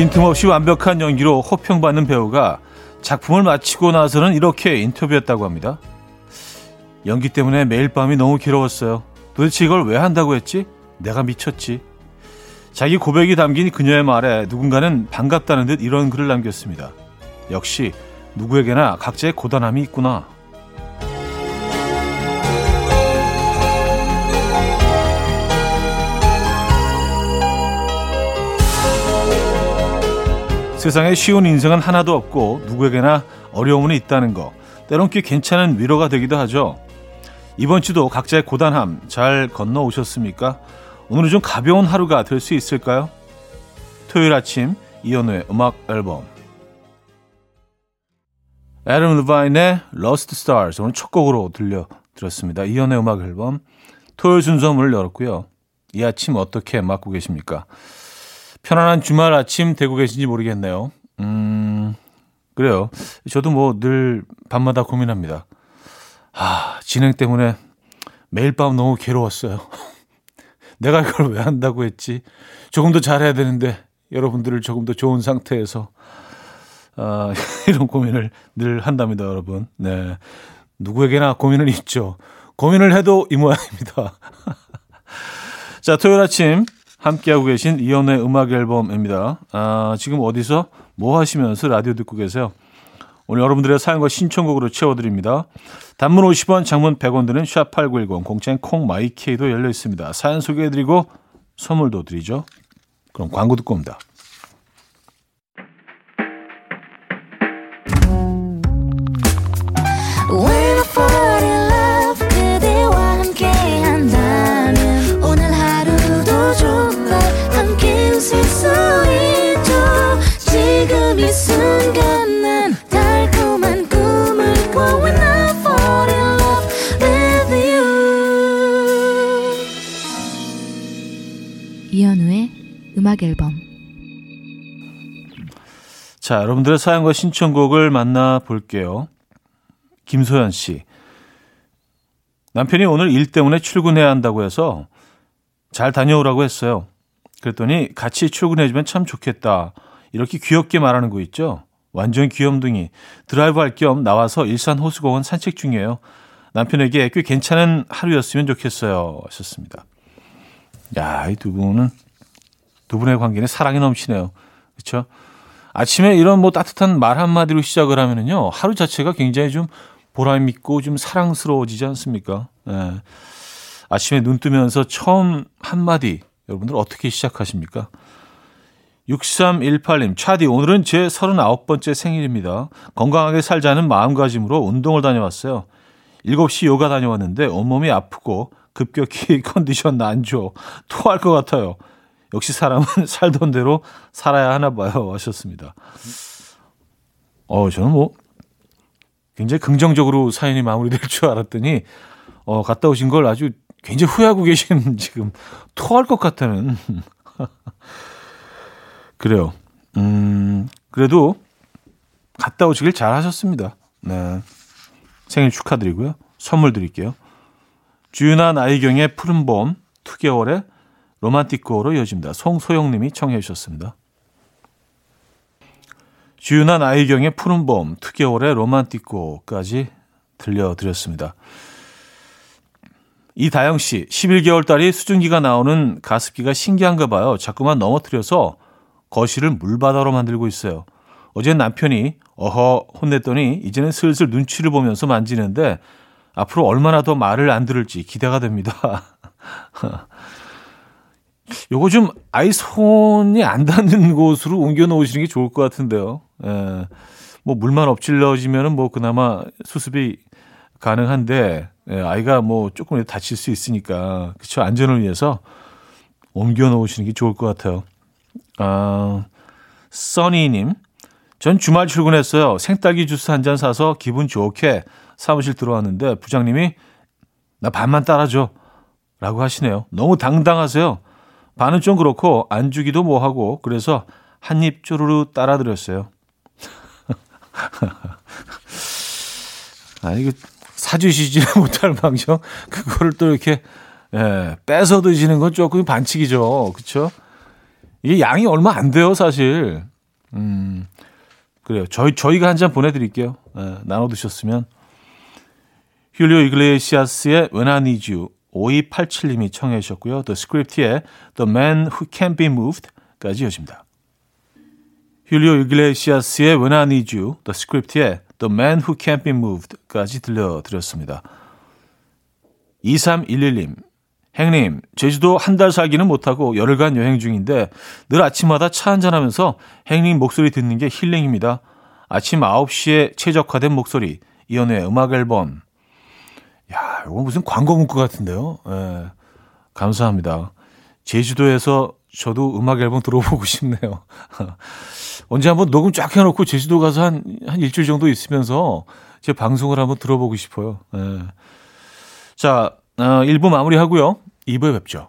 빈틈없이 완벽한 연기로 호평받는 배우가 작품을 마치고 나서는 이렇게 인터뷰했다고 합니다. 연기 때문에 매일 밤이 너무 괴로웠어요. 도대체 이걸 왜 한다고 했지? 내가 미쳤지. 자기 고백이 담긴 그녀의 말에 누군가는 반갑다는 듯 이런 글을 남겼습니다. 역시 누구에게나 각자의 고단함이 있구나. 세상에 쉬운 인생은 하나도 없고 누구에게나 어려움은 있다는 거 때론 꽤 괜찮은 위로가 되기도 하죠. 이번 주도 각자의 고단함 잘 건너 오셨습니까? 오늘은 좀 가벼운 하루가 될 수 있을까요? 토요일 아침 이현우의 음악 앨범 애덤 루바인의 Lost Stars 오늘 첫 곡으로 들려드렸습니다. 이현우의 음악 앨범 토요일 순서 문을 열었고요. 이 아침 어떻게 맞고 계십니까? 편안한 주말 아침 되고 계신지 모르겠네요. 음, 그래요. 저도 뭐 늘 밤마다 고민합니다. 아, 진행 때문에 매일 밤 너무 괴로웠어요. 내가 이걸 왜 한다고 했지? 조금 더 잘해야 되는데 여러분들을 조금 더 좋은 상태에서 아, 이런 고민을 늘 한답니다, 여러분. 네. 누구에게나 고민은 있죠. 고민을 해도 이 모양입니다. 자, 토요일 아침 함께하고 계신 이연의 음악 앨범입니다. 아, 지금 어디서 뭐 하시면서 라디오 듣고 계세요? 오늘 여러분들의 사연과 신청곡으로 채워드립니다. 단문 50원, 장문 100원 드는 샵8910, 공짜인 콩마이케이도 열려 있습니다. 사연 소개해드리고 선물도 드리죠. 그럼 광고 듣고 옵니다. 자, 여러분들의 사연과 신청곡을 만나 볼게요. 김소연 씨. 남편이 오늘 일 때문에 출근해야 한다고 해서 잘 다녀오라고 했어요. 그랬더니 같이 출근해주면 참 좋겠다. 이렇게 귀엽게 말하는 거 있죠? 완전 귀염둥이. 드라이브 할 겸 나와서 일산 호수공원 산책 중이에요. 남편에게 꽤 괜찮은 하루였으면 좋겠어요. 하셨습니다. 야, 이 두 분은 두 분의 관계는 사랑이 넘치네요. 그렇죠? 아침에 이런 뭐 따뜻한 말 한마디로 시작을 하면은요. 하루 자체가 굉장히 좀 보람 있고 좀 사랑스러워지지 않습니까? 예. 아침에 눈 뜨면서 처음 한마디 여러분들 어떻게 시작하십니까? 6318님, 차디, 오늘은 제 39번째 생일입니다. 건강하게 살자는 마음가짐으로 운동을 다녀왔어요. 7시 요가 다녀왔는데 온몸이 아프고 급격히 컨디션 안 좋아. 토할 것 같아요. 역시 사람은 살던 대로 살아야 하나 봐요. 하셨습니다. 어, 저는 뭐 굉장히 긍정적으로 사연이 마무리될 줄 알았더니 어, 갔다 오신 걸 아주 굉장히 후회하고 계신 지금 토할 것 같다는 그래요. 음, 그래도 갔다 오시길 잘 하셨습니다. 네. 생일 축하드리고요. 선물 드릴게요. 주윤아 나이경의 푸른 봄, 2개월에 로만틱고로 이어집니다. 송소영님이 청해 주셨습니다. 주윤한 아이경의 푸른 봄, 투개월의 로만틱고까지 들려드렸습니다. 이다영 씨, 11개월 딸이 수증기가 나오는 가습기가 신기한가 봐요. 자꾸만 넘어뜨려서 거실을 물바다로 만들고 있어요. 어제 남편이 어허 혼냈더니 이제는 슬슬 눈치를 보면서 만지는데 앞으로 얼마나 더 말을 안 들을지 기대가 됩니다. 요거 좀 아이 손이 안 닿는 곳으로 옮겨 놓으시는 게 좋을 것 같은데요. 예. 뭐 물만 엎질러지면은 뭐 그나마 수습이 가능한데 예, 아이가 뭐 조금 다칠 수 있으니까 그쵸 안전을 위해서 옮겨 놓으시는 게 좋을 것 같아요. 아, 써니님, 전 주말 출근했어요. 생딸기 주스 한 잔 사서 기분 좋게 사무실 들어왔는데 부장님이 나 반만 따라줘 라고 하시네요. 너무 당당하세요. 반은 좀 그렇고 안 주기도 뭐하고 그래서 한 입 쪼르르 따라드렸어요. 아 이거 사주시지 못할 방정 그거를 또 이렇게 예, 뺏어 드시는 건 조금 반칙이죠. 그렇죠? 이게 양이 얼마 안 돼요, 사실. 음, 그래요. 저희, 저희가 한 잔 보내 드릴게요. 예, 나눠 드셨으면. 힐리오 이글레시아스의 When I Need You 5287님이 청해 주셨고요. The Script의 The Man Who Can't Be Moved까지 이어집니다. 힐리오 이글레시아스의 When I Need You, The Script의 The Man Who Can't Be Moved까지 들려드렸습니다. 2311님, 행님, 제주도 한 달 살기는 못하고 열흘간 여행 중인데 늘 아침마다 차 한잔하면서 행님 목소리 듣는 게 힐링입니다. 아침 9시에 최적화된 목소리, 이연우의 음악 앨범. 야, 이거 무슨 광고 문구 같은데요? 예, 감사합니다. 제주도에서 저도 음악 앨범 들어보고 싶네요. 언제 한번 녹음 쫙 해놓고 제주도 가서 한, 한 일주일 정도 있으면서 제 방송을 한번 들어보고 싶어요. 예. 자, 어, 1부 마무리 하고요. 2부에 뵙죠.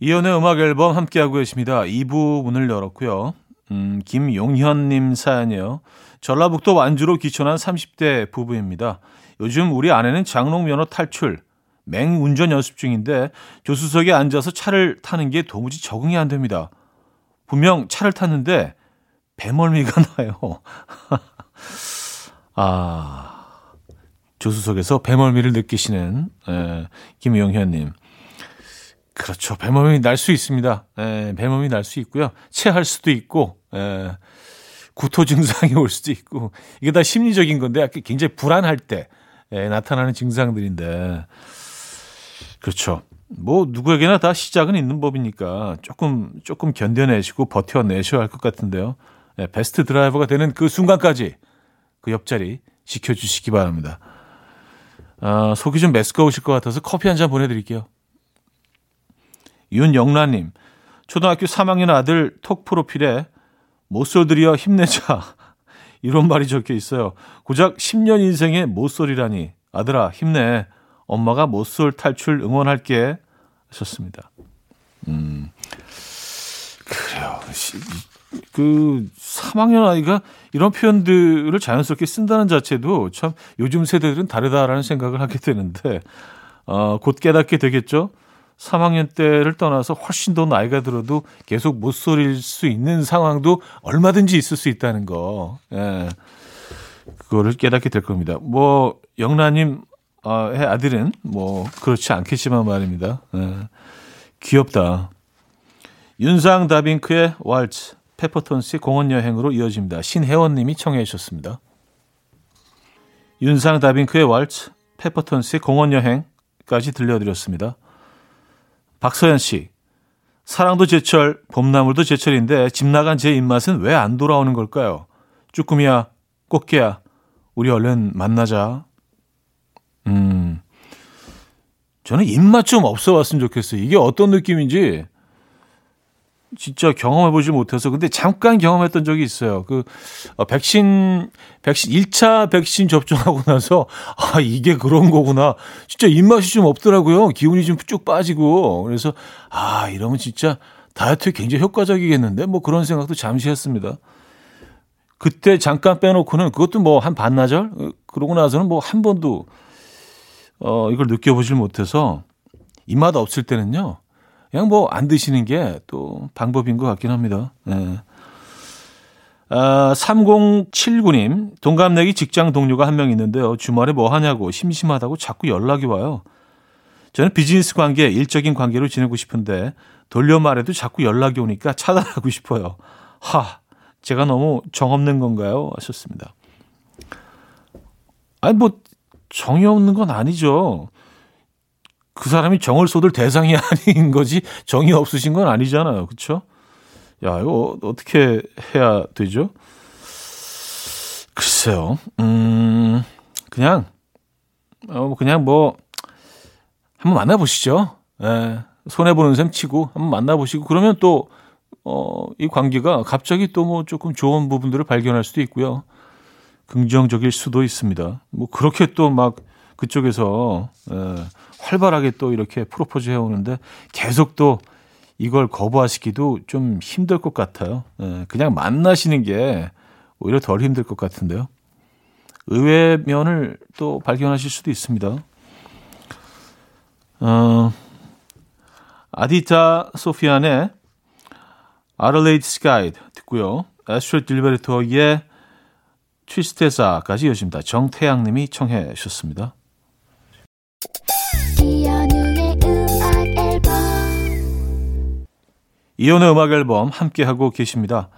이현우의 음악 앨범 함께하고 계십니다. 2부 문을 열었고요. 음, 김용현님 사연이요. 전라북도 완주로 귀촌한 30대 부부입니다. 요즘 우리 아내는 장롱 면허 탈출, 맹운전 연습 중인데 조수석에 앉아서 차를 타는 게 도무지 적응이 안 됩니다. 분명 차를 탔는데 배멀미가 나요. 아, 조수석에서 배멀미를 느끼시는 에, 김용현님. 그렇죠. 배멀미 날수 있습니다. 에, 배멀미 날수 있고요. 체할 수도 있고, 에, 구토 증상이 올 수도 있고, 이게 다 심리적인 건데, 굉장히 불안할 때 에, 나타나는 증상들인데, 그렇죠. 뭐 누구에게나 다 시작은 있는 법이니까 조금 조금 견뎌내시고 버텨내셔야 할 것 같은데요. 에, 베스트 드라이버가 되는 그 순간까지 그 옆자리 지켜주시기 바랍니다. 아, 속이 좀 메스꺼우실 것 같아서 커피 한 잔 보내드릴게요. 윤영란님, 초등학교 3학년 아들 톡 프로필에 모쏠들이여 힘내자. 이런 말이 적혀 있어요. 고작 10년 인생의 모쏠이라니. 아들아, 힘내. 엄마가 모쏠 탈출 응원할게. 하셨습니다. 음, 그래요. 시, 그 3학년 아이가 이런 표현들을 자연스럽게 쓴다는 자체도 참 요즘 세대들은 다르다라는 생각을 하게 되는데, 어, 곧 깨닫게 되겠죠. 3학년 때를 떠나서 훨씬 더 나이가 들어도 계속 못 소릴 수 있는 상황도 얼마든지 있을 수 있다는 거. 예. 그거를 깨닫게 될 겁니다. 뭐, 영란님, 어, 의 아들은 뭐, 그렇지 않겠지만 말입니다. 예. 귀엽다. 윤상 다빈크의 왈츠, 페퍼톤스의 공원 여행으로 이어집니다. 신혜원님이 청해 주셨습니다. 윤상 다빈크의 왈츠, 페퍼톤스의 공원 여행까지 들려드렸습니다. 박서연 씨. 사랑도 제철, 봄나물도 제철인데 집 나간 제 입맛은 왜 안 돌아오는 걸까요? 쭈꾸미야, 꽃게야, 우리 얼른 만나자. 음, 저는 입맛 좀 없어 왔으면 좋겠어요. 이게 어떤 느낌인지 진짜 경험해보지 못해서 근데 잠깐 경험했던 적이 있어요. 그 어, 백신 백신 1차 백신 접종하고 나서 아 이게 그런 거구나. 진짜 입맛이 좀 없더라고요. 기운이 좀 쭉 빠지고 그래서 아 이러면 진짜 다이어트에 굉장히 효과적이겠는데 뭐 그런 생각도 잠시 했습니다. 그때 잠깐 빼놓고는 그것도 뭐 한 반나절 어, 그러고 나서는 뭐 한 번도 어 이걸 느껴보질 못해서 입맛 없을 때는요. 그냥 뭐 안 드시는 게 또 방법인 것 같긴 합니다. 네. 아, 3079님, 동갑내기 직장 동료가 한 명 있는데요. 주말에 뭐 하냐고 심심하다고 자꾸 연락이 와요. 저는 비즈니스 관계, 일적인 관계로 지내고 싶은데 돌려 말해도 자꾸 연락이 오니까 차단하고 싶어요. 하, 제가 너무 정 없는 건가요? 하셨습니다. 아니, 뭐, 정이 없는 건 아니죠. 그 사람이 정을 쏟을 대상이 아닌 거지 정이 없으신 건 아니잖아요. 그렇죠? 야, 이거 어떻게 해야 되죠? 글쎄요. 음. 그냥 어 그냥 뭐 한번 만나 보시죠. 예. 손해 보는 셈 치고 한번 만나 보시고 그러면 또 어, 이 관계가 갑자기 또 뭐 조금 좋은 부분들을 발견할 수도 있고요. 긍정적일 수도 있습니다. 뭐 그렇게 또 막 그쪽에서 에, 활발하게 또 이렇게 프로포즈 해오는데 계속 또 이걸 거부하시기도 좀 힘들 것 같아요. 에, 그냥 만나시는 게 오히려 덜 힘들 것 같은데요. 의외 면을 또 발견하실 수도 있습니다. 어, 아디타 소피안의 아르레이드 스카이드 듣고요. 에스트레 딜베르토의 트위스테사까지 이어집니다. 정태양 님이 청해 주셨습니다. 이연의 음악 앨범 함께하고 계십니다.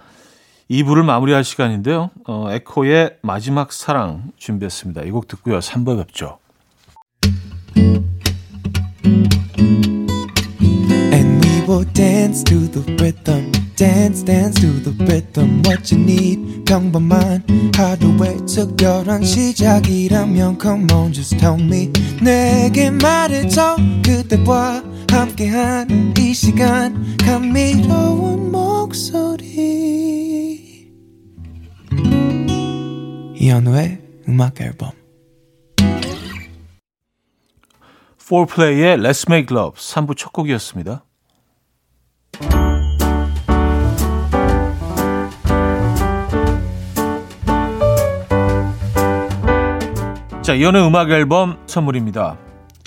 2부를 마무리할 시간인데요. 어, 에코의 마지막 사랑 준비했습니다. 이 곡 듣고요. 3부 뵙죠. 내게 말해줘 그대와 함께한 이 시간 감미로운 목소리 이현우의 음악 앨범 4플레이의 Let's Make Love 3부 첫 곡이었습니다. 자, 이현우의 음악 앨범 선물입니다.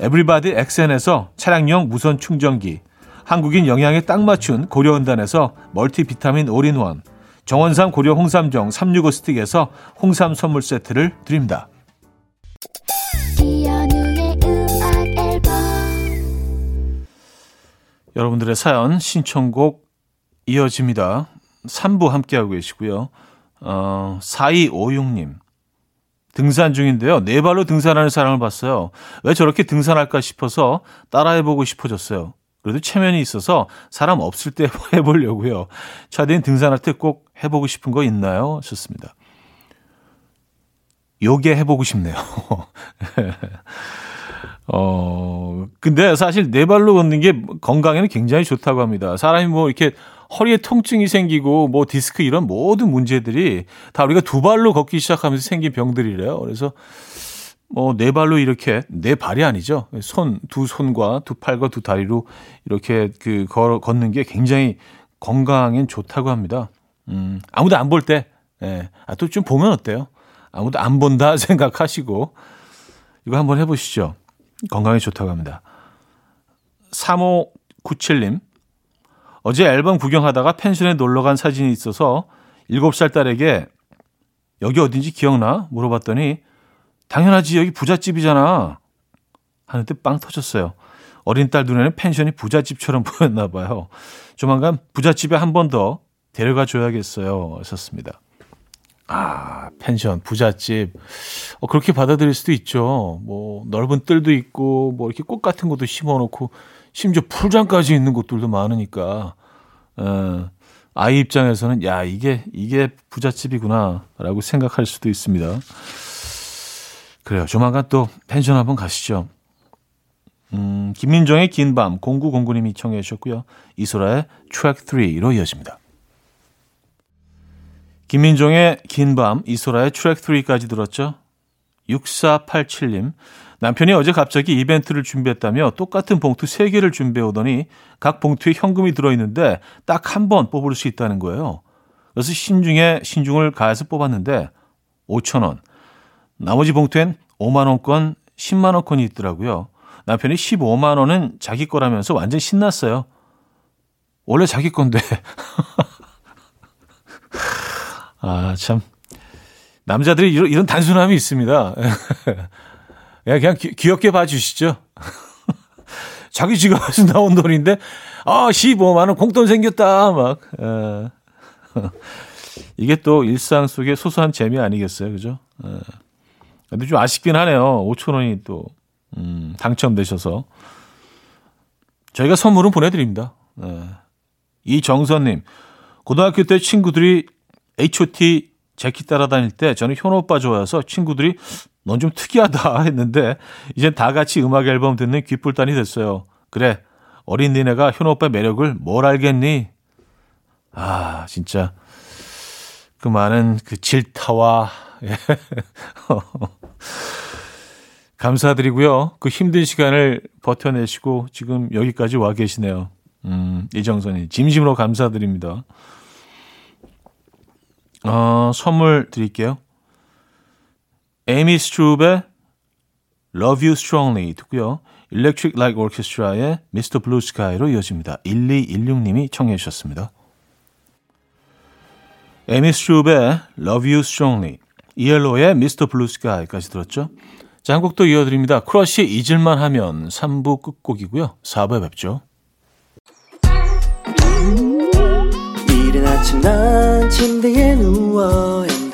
에브리바디 엑센에서 차량용 무선 충전기, 한국인 영양에 딱 맞춘 고려은단에서 멀티비타민 올인원, 정원삼 고려 홍삼정 365 스틱에서 홍삼 선물 세트를 드립니다. 여러분들의 사연 신청곡 이어집니다. 3부 함께하고 계시고요. 어, 4256님. 등산 중인데요. 네 발로 등산하는 사람을 봤어요. 왜 저렇게 등산할까 싶어서 따라해보고 싶어졌어요. 그래도 체면이 있어서 사람 없을 때 해보려고요. 차대인 등산할 때 꼭 해보고 싶은 거 있나요? 좋습니다. 요게 해보고 싶네요. 어, 근데 사실 네 발로 걷는 게 건강에는 굉장히 좋다고 합니다. 사람이 뭐 이렇게 허리에 통증이 생기고 뭐 디스크 이런 모든 문제들이 다 우리가 두 발로 걷기 시작하면서 생긴 병들이래요. 그래서 뭐 네 발로 이렇게 네 발이 아니죠. 손 두 손과 두 팔과 두 다리로 이렇게 그 걸어 걷는 게 굉장히 건강엔 좋다고 합니다. 음, 아무도 안 볼 때, 예. 아, 또 좀 보면 어때요? 아무도 안 본다 생각하시고, 이거 한번 해보시죠. 건강에 좋다고 합니다. 3597님, 어제 앨범 구경하다가 펜션에 놀러 간 사진이 있어서 7살 딸에게 여기 어딘지 기억나? 물어봤더니 당연하지 여기 부잣집이잖아. 하는데 빵 터졌어요. 어린 딸 눈에는 펜션이 부잣집처럼 보였나 봐요. 조만간 부잣집에 한 번 더 데려가 줘야겠어요. 하셨습니다. 아, 펜션, 부잣집. 어, 그렇게 받아들일 수도 있죠. 뭐, 넓은 뜰도 있고, 뭐, 이렇게 꽃 같은 것도 심어 놓고, 심지어 풀장까지 있는 곳들도 많으니까, 어, 아이 입장에서는, 야, 이게, 이게 부잣집이구나, 라고 생각할 수도 있습니다. 그래요. 조만간 또 펜션 한번 가시죠. 음, 김민정의 긴 밤, 0909님이 청해 주셨고요. 이소라의 트랙 3로 이어집니다. 김민종의 긴 밤, 이소라의 트랙 3까지 들었죠. 6487님. 남편이 어제 갑자기 이벤트를 준비했다며 똑같은 봉투 3개를 준비해 오더니 각 봉투에 현금이 들어있는데 딱 한 번 뽑을 수 있다는 거예요. 그래서 신중에 신중을 가해서 뽑았는데 5천원. 나머지 봉투엔 5만원권, 10만원권이 있더라고요. 남편이 15만원은 자기 거라면서 완전 신났어요. 원래 자기 건데. 아, 참. 남자들이 이런, 이런 단순함이 있습니다. 그냥 귀, 귀엽게 봐주시죠. 자기 지갑에서 나온 돈인데, 아, 15만원 공돈 생겼다, 막. 에. 이게 또 일상 속의 소소한 재미 아니겠어요, 그죠? 에. 근데 좀 아쉽긴 하네요. 5천 원이 또, 음, 당첨되셔서. 저희가 선물은 보내드립니다. 에. 이정선님, 고등학교 때 친구들이 H.O.T. 재킷 따라다닐 때 저는 현호 오빠 좋아서 친구들이 넌 좀 특이하다 했는데 이젠 다 같이 음악 앨범 듣는 귓불단이 됐어요. 그래 어린 니네가 현호 오빠 매력을 뭘 알겠니? 아 진짜 그 많은 그 질타와 예. 감사드리고요. 그 힘든 시간을 버텨내시고 지금 여기까지 와 계시네요. 음, 이정선이 진심으로 감사드립니다. 어, 선물 드릴게요. 에이미 스트룹의 Love You Strongly 듣고요. Electric Light Orchestra의 Mr. Blue Sky로 이어집니다. 1216님이 청해 주셨습니다. 에이미 스트룹의 Love You Strongly, ELO의 Mr. Blue Sky까지 들었죠. 자, 한곡더 이어드립니다. 크러쉬 잊을만 하면 3부 끝곡이고요. 4부에 뵙죠. 이른 아침 난 침대에 누워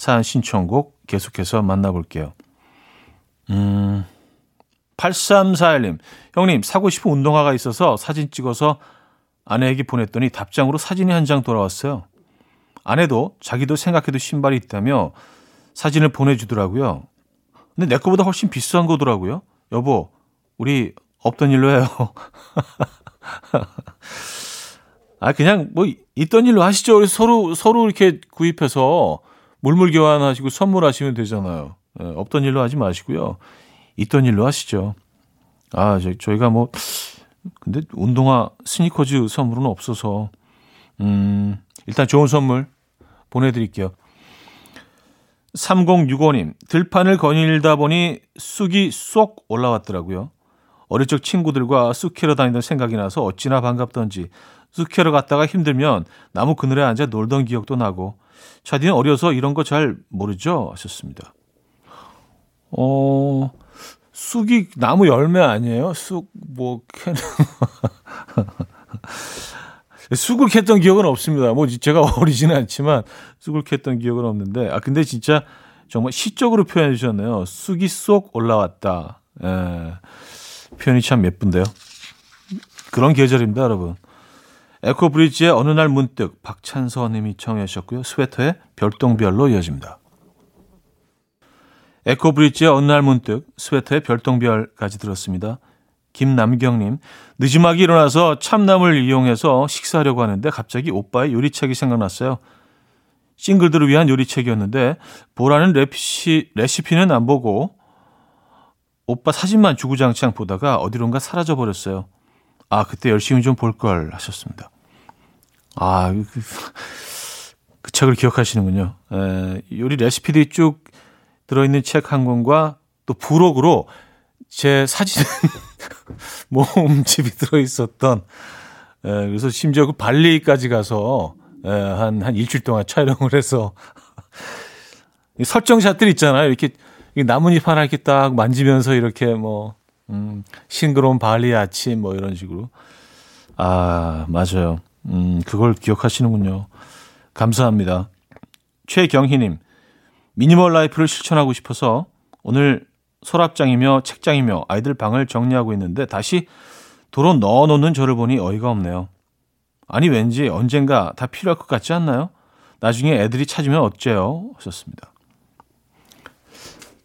사연 신청곡 계속해서 만나볼게요. 음, 8341님, 형님, 사고 싶은 운동화가 있어서 사진 찍어서 아내에게 보냈더니 답장으로 사진이 한 장 돌아왔어요. 아내도 자기도 생각해도 신발이 있다며 사진을 보내주더라고요. 근데 내 거보다 훨씬 비싼 거더라고요. 여보, 우리 없던 일로 해요. 아, 그냥 뭐 있던 일로 하시죠. 서로, 서로 이렇게 구입해서 물물 교환하시고 선물하시면 되잖아요. 예, 없던 일로 하지 마시고요. 있던 일로 하시죠. 아, 저, 저희가 뭐, 근데 운동화 스니커즈 선물은 없어서, 음, 일단 좋은 선물 보내드릴게요. 3065님, 들판을 거닐다 보니 쑥이 쏙 올라왔더라고요. 어릴 적 친구들과 쑥 캐러 다니던 생각이 나서 어찌나 반갑던지 쑥 캐러 갔다가 힘들면 나무 그늘에 앉아 놀던 기억도 나고 차디는 어려서 이런 거 잘 모르죠? 하셨습니다. 어, 쑥이 나무 열매 아니에요? 쑥, 뭐, 캐는. 쑥을 캤던 기억은 없습니다. 뭐, 제가 어리지는 않지만 쑥을 캤던 기억은 없는데, 아, 근데 진짜 정말 시적으로 표현해 주셨네요. 쑥이 쏙 올라왔다. 예. 표현이 참 예쁜데요. 그런 계절입니다, 여러분. 에코브리지의 어느 날 문득 박찬서님이 청해 주셨고요. 스웨터의 별똥별로 이어집니다. 에코브리지의 어느 날 문득 스웨터의 별똥별까지 들었습니다. 김남경님, 늦지막이 일어나서 참나물 이용해서 식사하려고 하는데 갑자기 오빠의 요리책이 생각났어요. 싱글들을 위한 요리책이었는데 보라는 레시피, 레시피는 안 보고 오빠 사진만 주구장창 보다가 어디론가 사라져 버렸어요. 아, 그때 열심히 좀 볼 걸 하셨습니다. 아, 그, 그 책을 기억하시는군요. 에, 요리 레시피들이 쭉 들어있는 책 한 권과 또 부록으로 제 사진 모음집이 들어있었던 에, 그래서 심지어 그 발리까지 가서 에, 한, 한 일주일 동안 촬영을 해서 설정샷들 있잖아요. 이렇게 나뭇잎 하나 이렇게 딱 만지면서 이렇게 뭐, 음, 싱그러운 발리 아침 뭐 이런 식으로. 아, 맞아요. 음, 그걸 기억하시는군요. 감사합니다. 최경희님, 미니멀 라이프를 실천하고 싶어서 오늘 서랍장이며 책장이며 아이들 방을 정리하고 있는데 다시 도로 넣어놓는 저를 보니 어이가 없네요. 아니, 왠지 언젠가 다 필요할 것 같지 않나요? 나중에 애들이 찾으면 어째요? 하셨습니다.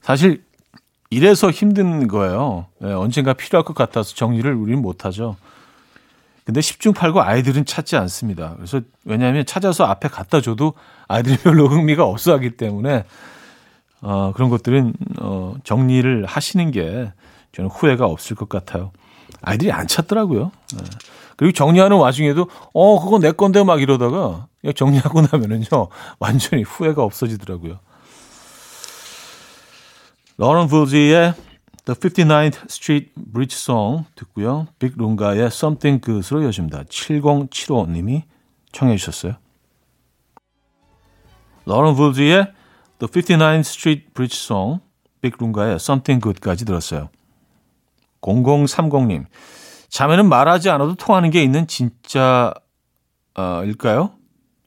사실 이래서 힘든 거예요. 네, 언젠가 필요할 것 같아서 정리를 우리는 못하죠. 근데 10중 8구 아이들은 찾지 않습니다. 그래서 왜냐하면 찾아서 앞에 갖다 줘도 아이들이 별로 흥미가 없어 하기 때문에 어, 그런 것들은 어, 정리를 하시는 게 저는 후회가 없을 것 같아요. 아이들이 안 찾더라고요. 네. 그리고 정리하는 와중에도 어 그거 내 건데 막 이러다가 정리하고 나면은요 완전히 후회가 없어지더라고요. 러런 불지의 The 59th Street Bridge Song 듣고요. 빅룬가의 Something Good으로 이어집니다. 7075님이 청해 주셨어요. 러런 불지의 The 59th Street Bridge Song, 빅룬가의 Something Good까지 들었어요. 0030님, 자매는 말하지 않아도 통하는 게 있는 진짜, 어, 일까요?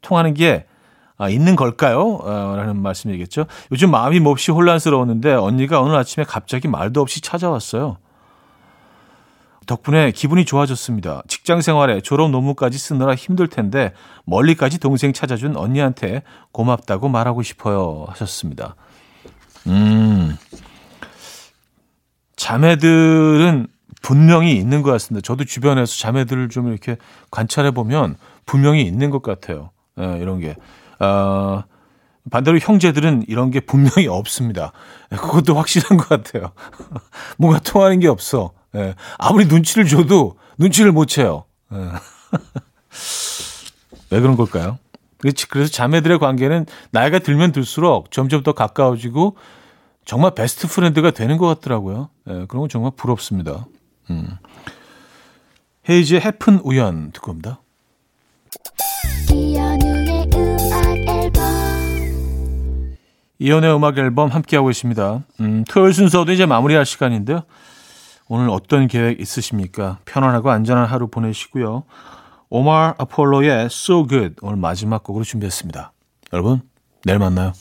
통하는 게 아, 있는 걸까요? 어, 라는 말씀이겠죠. 요즘 마음이 몹시 혼란스러웠는데 언니가 오늘 아침에 갑자기 말도 없이 찾아왔어요. 덕분에 기분이 좋아졌습니다. 직장 생활에 졸업 논문까지 쓰느라 힘들 텐데 멀리까지 동생 찾아준 언니한테 고맙다고 말하고 싶어요. 하셨습니다. 음. 자매들은 분명히 있는 것 같습니다. 저도 주변에서 자매들을 좀 이렇게 관찰해 보면 분명히 있는 것 같아요. 예, 이런 게. 어, 반대로 형제들은 이런 게 분명히 없습니다. 그것도 확실한 것 같아요. 뭔가 통하는 게 없어. 예. 아무리 눈치를 줘도 눈치를 못 채요. 예. 왜 그런 걸까요? 그래서 자매들의 관계는 나이가 들면 들수록 점점 더 가까워지고 정말 best friend가 되는 것 같더라고요. 예, 그런 건 정말 부럽습니다. 음. 헤이즈의 헤픈 우연 듣고 옵니다. 이현우의 음악 앨범 함께하고 있습니다. 음, 토요일 순서도 이제 마무리할 시간인데요. 오늘 어떤 계획 있으십니까? 편안하고 안전한 하루 보내시고요. 오마르 아폴로의 So Good 오늘 마지막 곡으로 준비했습니다. 여러분, 내일 만나요.